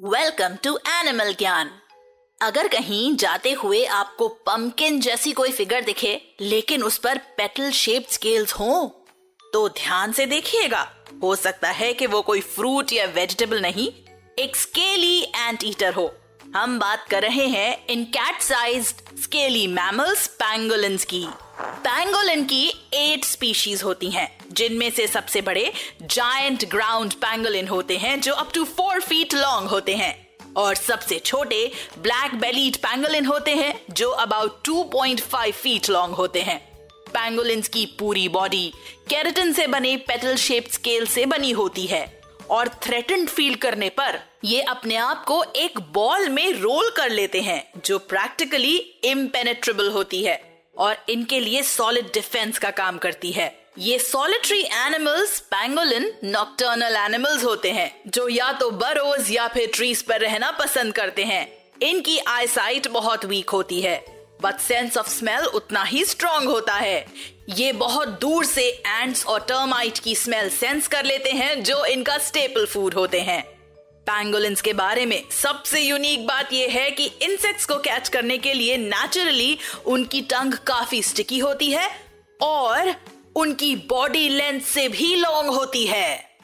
Welcome to animal ज्ञान अगर कहीं जाते हुए आपको पंपकिन जैसी कोई फिगर दिखे, लेकिन उस पर पेटल शेप्ड स्केल्स हो तो ध्यान से देखिएगा। हो सकता है कि वो कोई फ्रूट या वेजिटेबल नहीं, एक स्केली एंट ईटर हो। हम बात कर रहे हैं in cat size scaly mammals pangolins की। पैंगोलिन की एट स्पीशीज होती हैं, जिनमें से सबसे बड़े जायंट ग्राउंड पैंगोलिन होते हैं, जो up to four feet long होते हैं। और सबसे छोटे ब्लैक बेलीड पैंगोलिन होते हैं, जो अबाउट 2.5 फीट लॉन्ग होते हैं। पैंगोलिन्स की पूरी बॉडी कैरेटिन से बने पेटल शेप्ड स्केल से बनी होती है। और थ्रेटेंड फील करने पर ये अपने आप को एक बॉल में रोल कर लेते हैं, जो प्रैक्टिकली इम्पेनेट्रेबल होती है। और इनके लिए सॉलिड डिफेंस का काम करती है। ये solitary animals pangolin nocturnal animals होते हैं, जो या तो बरोज या फिर ट्रीज पर रहना पसंद करते हैं। इनकी आईसाइट बहुत वीक होती है बट सेंस ऑफ़ स्मेल उतना ही स्ट्रॉन्ग होता है। ये बहुत दूर से एंड्स और टर्माइट की स्मेल सेंस कर लेते हैं, जो इनका स्टेपल फ़ूड होते हैं। पैंगोलिन्स के बारे में। सबसे यूनिक बात यह है कि इंसेक्ट्स को कैच करने के लिए नेचुरली उनकी टंग काफ़ी स्टिकी होती है और उनकी बॉडी लेंथ से भी लॉन्ग होती है।